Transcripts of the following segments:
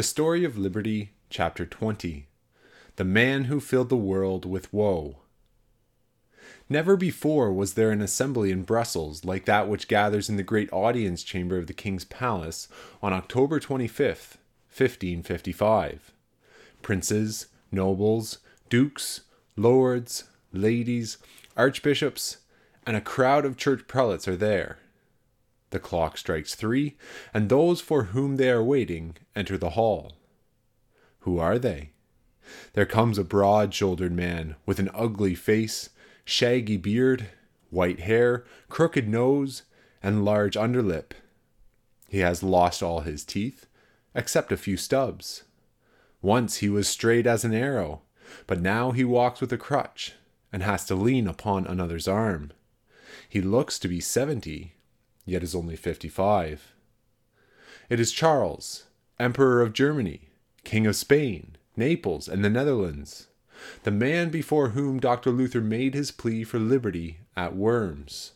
The Story of Liberty, Chapter 20 The Man Who Filled the World with Woe. Never before was there an assembly in Brussels like that which gathers in the great audience chamber of the King's Palace on October 25th, 1555. Princes, nobles, dukes, lords, ladies, archbishops, and a crowd of church prelates are there. The clock strikes three, and those for whom they are waiting enter the hall. Who are they? There comes a broad shouldered man with an ugly face, shaggy beard, white hair, crooked nose, and large underlip. He has lost all his teeth, except a few stubs. Once he was straight as an arrow, but now he walks with a crutch and has to lean upon another's arm. He looks to be seventy, yet is only 55. It is Charles, Emperor of Germany, King of Spain, Naples, and the Netherlands, the man before whom Dr. Luther made his plea for liberty at Worms.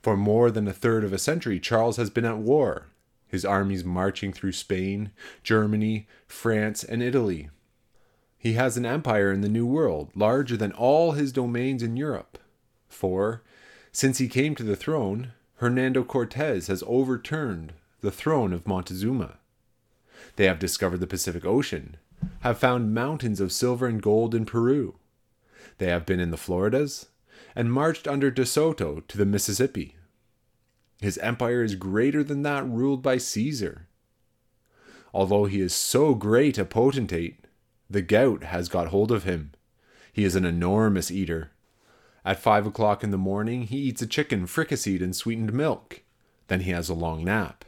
For more than a third of a century, Charles has been at war, his armies marching through Spain, Germany, France, and Italy. He has an empire in the New World larger than all his domains in Europe. For, since he came to the throne, Hernando Cortez has overturned the throne of Montezuma. They have discovered the Pacific Ocean, have found mountains of silver and gold in Peru. They have been in the Floridas, and marched under De Soto to the Mississippi. His empire is greater than that ruled by Caesar. Although he is so great a potentate, the gout has got hold of him. He is an enormous eater, at five o'clock in the morning, he eats a chicken fricasseed in sweetened milk. Then he has a long nap.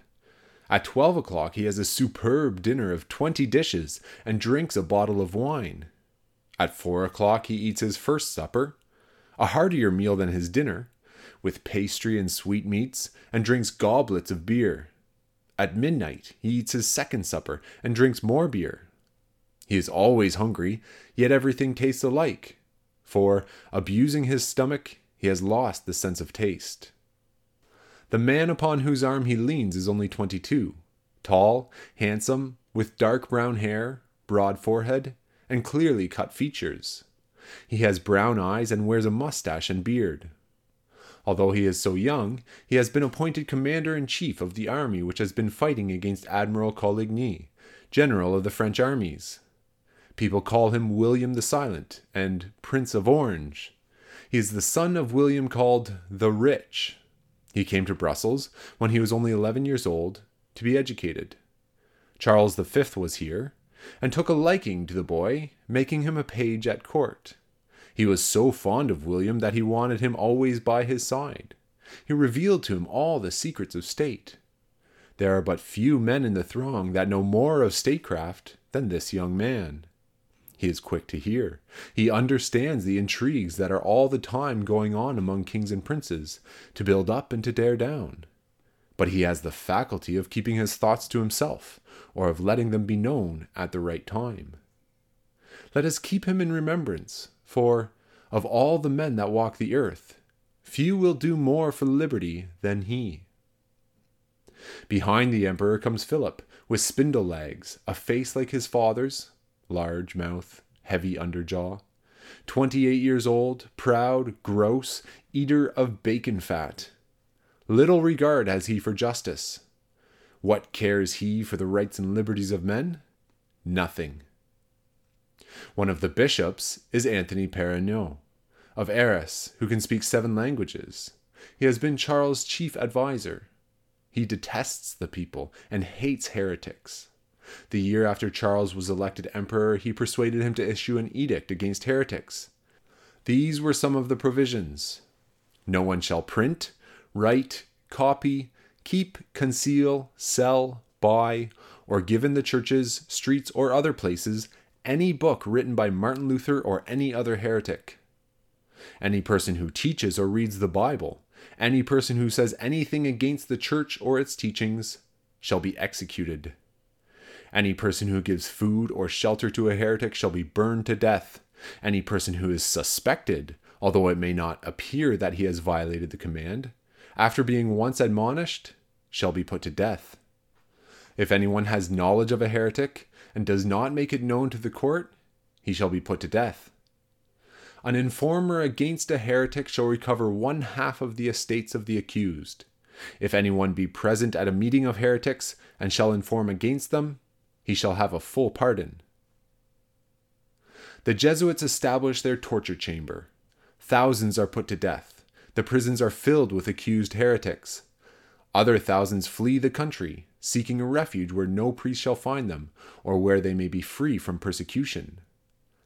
At twelve o'clock, he has a superb dinner of twenty dishes and drinks a bottle of wine. At four o'clock, he eats his first supper, a heartier meal than his dinner, with pastry and sweetmeats, and drinks goblets of beer. At midnight, he eats his second supper and drinks more beer. He is always hungry, yet everything tastes alike for, abusing his stomach, he has lost the sense of taste. The man upon whose arm he leans is only twenty two, tall, handsome, with dark brown hair, broad forehead, and clearly cut features. He has brown eyes and wears a mustache and beard. Although he is so young, he has been appointed commander in chief of the army which has been fighting against Admiral Coligny, general of the French armies. People call him William the Silent and Prince of Orange. He is the son of William called the Rich. He came to Brussels when he was only 11 years old to be educated. Charles V was here and took a liking to the boy, making him a page at court. He was so fond of William that he wanted him always by his side. He revealed to him all the secrets of state. There are but few men in the throng that know more of statecraft than this young man. He is quick to hear. He understands the intrigues that are all the time going on among kings and princes, to build up and to tear down. But he has the faculty of keeping his thoughts to himself, or of letting them be known at the right time. Let us keep him in remembrance, for, of all the men that walk the earth, few will do more for liberty than he. Behind the emperor comes Philip, with spindle legs, a face like his father's, large mouth, heavy underjaw. Twenty eight years old, proud, gross, eater of bacon fat. Little regard has he for justice. What cares he for the rights and liberties of men? Nothing. One of the bishops is Anthony Perrenot, of Arras, who can speak seven languages. He has been Charles' chief adviser. He detests the people and hates heretics. The year after Charles was elected emperor, he persuaded him to issue an edict against heretics. These were some of the provisions No one shall print, write, copy, keep, conceal, sell, buy, or give in the churches, streets, or other places any book written by Martin Luther or any other heretic. Any person who teaches or reads the Bible, any person who says anything against the church or its teachings, shall be executed. Any person who gives food or shelter to a heretic shall be burned to death. Any person who is suspected, although it may not appear that he has violated the command, after being once admonished, shall be put to death. If anyone has knowledge of a heretic and does not make it known to the court, he shall be put to death. An informer against a heretic shall recover one half of the estates of the accused. If anyone be present at a meeting of heretics and shall inform against them, he shall have a full pardon. The Jesuits establish their torture chamber. Thousands are put to death. The prisons are filled with accused heretics. Other thousands flee the country, seeking a refuge where no priest shall find them, or where they may be free from persecution.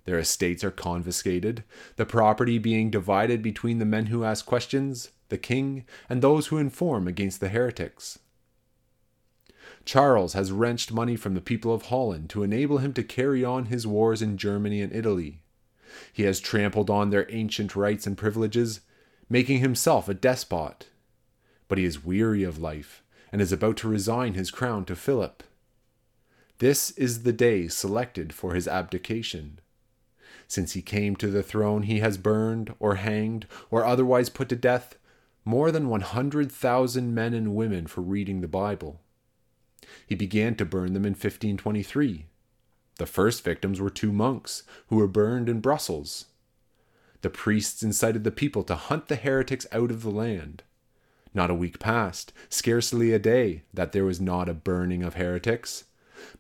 Their estates are confiscated, the property being divided between the men who ask questions, the king, and those who inform against the heretics. Charles has wrenched money from the people of Holland to enable him to carry on his wars in Germany and Italy. He has trampled on their ancient rights and privileges, making himself a despot. But he is weary of life and is about to resign his crown to Philip. This is the day selected for his abdication. Since he came to the throne, he has burned, or hanged, or otherwise put to death more than 100,000 men and women for reading the Bible. He began to burn them in 1523. The first victims were two monks, who were burned in Brussels. The priests incited the people to hunt the heretics out of the land. Not a week passed, scarcely a day, that there was not a burning of heretics.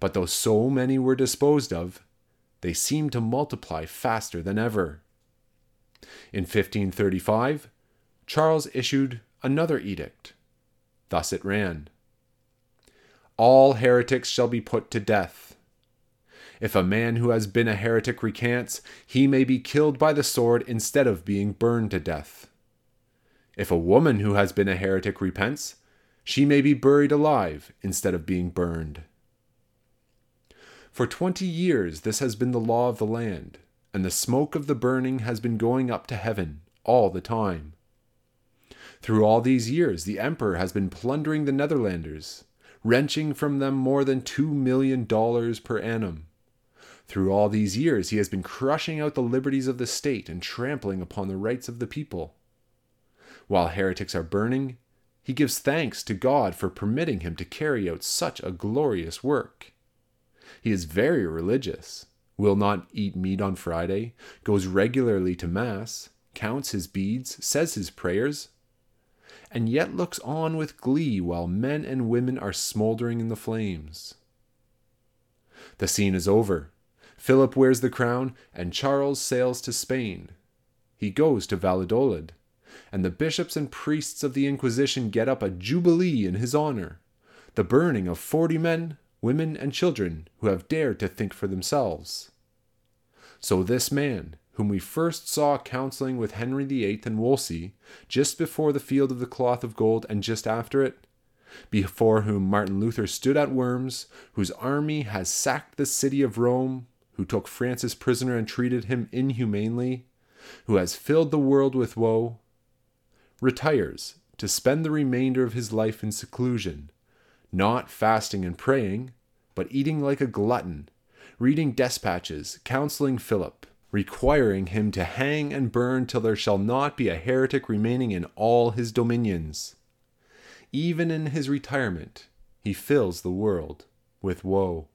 But though so many were disposed of, they seemed to multiply faster than ever. In 1535, Charles issued another edict. Thus it ran All heretics shall be put to death. If a man who has been a heretic recants, he may be killed by the sword instead of being burned to death. If a woman who has been a heretic repents, she may be buried alive instead of being burned. For twenty years this has been the law of the land, and the smoke of the burning has been going up to heaven all the time. Through all these years, the emperor has been plundering the Netherlanders, wrenching from them more than two million dollars per annum. Through all these years, he has been crushing out the liberties of the state and trampling upon the rights of the people. While heretics are burning, he gives thanks to God for permitting him to carry out such a glorious work. He is very religious, will not eat meat on Friday, goes regularly to Mass, counts his beads, says his prayers, and yet looks on with glee while men and women are smoldering in the flames. The scene is over. Philip wears the crown, and Charles sails to Spain. He goes to Valladolid and the bishops and priests of the Inquisition get up a jubilee in his honor the burning of forty men, women, and children who have dared to think for themselves. So this man, whom we first saw counseling with Henry VIII and Wolsey, just before the field of the cloth of gold and just after it, before whom Martin Luther stood at Worms, whose army has sacked the city of Rome, who took Francis prisoner and treated him inhumanely, who has filled the world with woe, retires to spend the remainder of his life in seclusion, not fasting and praying, but eating like a glutton, reading despatches, counseling Philip, requiring him to hang and burn till there shall not be a heretic remaining in all his dominions. Even in his retirement, he fills the world with woe.